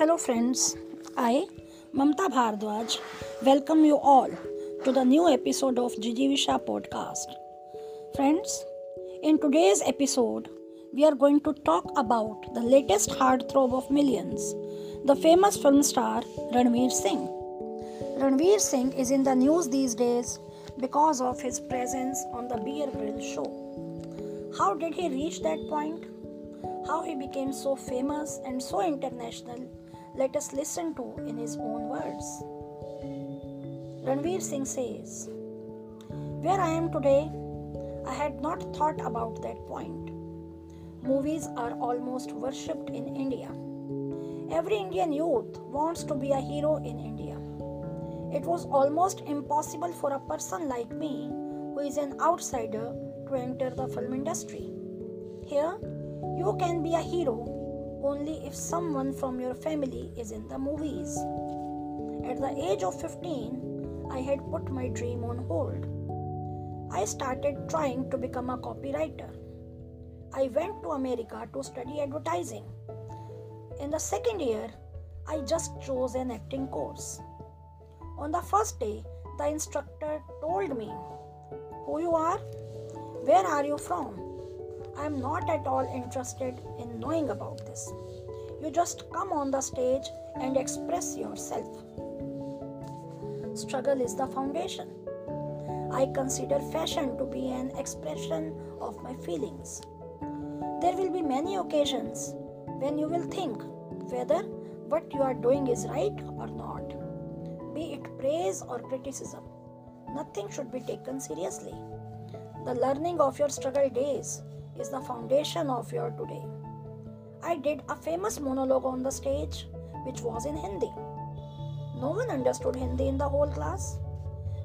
Hello, friends. I, Mamta Bhardwaj, welcome you all to the new episode of Jijivisha podcast. Friends, in today's episode, we are going to talk about the latest heartthrob of millions, the famous film star Ranveer Singh. Ranveer Singh is in the news these days because of his presence on the Bear Grylls show. How did he reach that point? How he became so famous and so international, let us listen to in his own words. Ranveer Singh says, Where I am today, I had not thought about that point. Movies are almost worshipped in India. Every Indian youth wants to be a hero in India. It was almost impossible for a person like me, who is an outsider, to enter the film industry. Here, you can be a hero only if someone from your family is in the movies. At the age of 15, I had put my dream on hold. I started trying to become a copywriter. I went to America to study advertising. In the second year, I just chose an acting course. On the first day, the instructor told me, Who you are? Where are you from? I am not at all interested in knowing about this. You just come on the stage and express yourself. Struggle is the foundation. I consider fashion to be an expression of my feelings. There will be many occasions when you will think whether what you are doing is right or not. Be it praise or criticism, nothing should be taken seriously. The learning of your struggle days is the foundation of your today. I did a famous monologue on the stage which was in Hindi. No one understood Hindi in the whole class,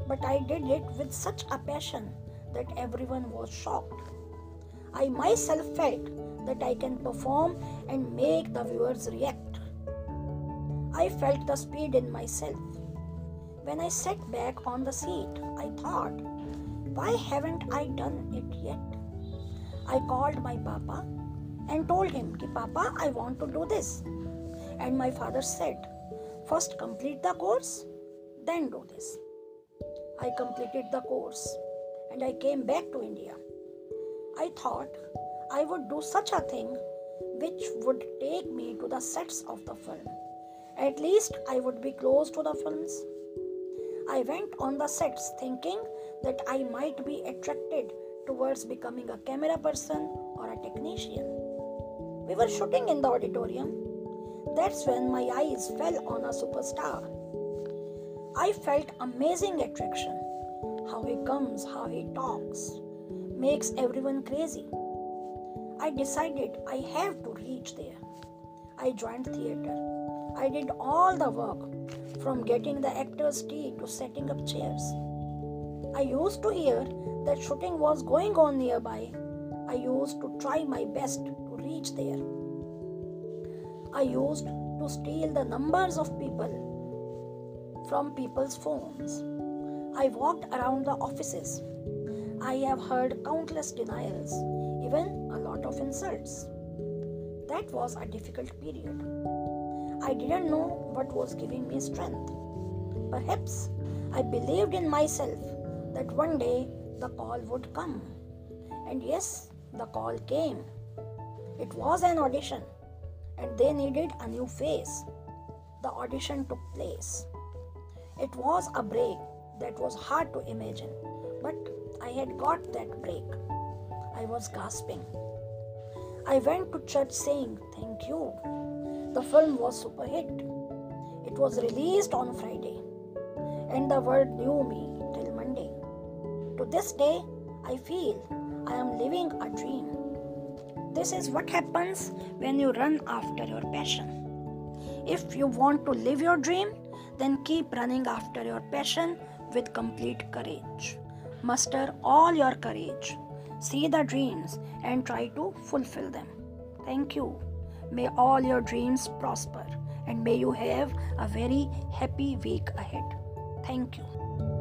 but I did it with such a passion that everyone was shocked. I myself felt that I can perform and make the viewers react. I felt the speed in myself. When I sat back on the seat, I thought, why haven't I done it yet? I called my papa and told him, Ki, Papa, I want to do this. And my father said, First complete the course, then do this. I completed the course and I came back to India. I thought I would do such a thing which would take me to the sets of the film. At least I would be close to the films. I went on the sets thinking that I might be attracted towards becoming a camera person or a technician. We were shooting in the auditorium. That's when my eyes fell on a superstar. I felt amazing attraction. How he comes, how he talks, makes everyone crazy. I decided I have to reach there. I joined theater. I did all the work from getting the actor's tea to setting up chairs. I used to hear that shooting was going on nearby, I used to try my best to reach there. I used to steal the numbers of people from people's phones. I walked around the offices. I have heard countless denials, even a lot of insults. That was a difficult period. I didn't know what was giving me strength. Perhaps I believed in myself that one day the call would come. And yes, the call came. It was an audition, and they needed a new face. The audition took place. It was a break that was hard to imagine, but I had got that break. I was gasping. I went to church saying, Thank you. The film was super hit. It was released on Friday, and the world knew me to this day, I feel I am living a dream. This is what happens when you run after your passion. If you want to live your dream, then keep running after your passion with complete courage. Muster all your courage. See the dreams and try to fulfill them. Thank you. May all your dreams prosper and may you have a very happy week ahead. Thank you.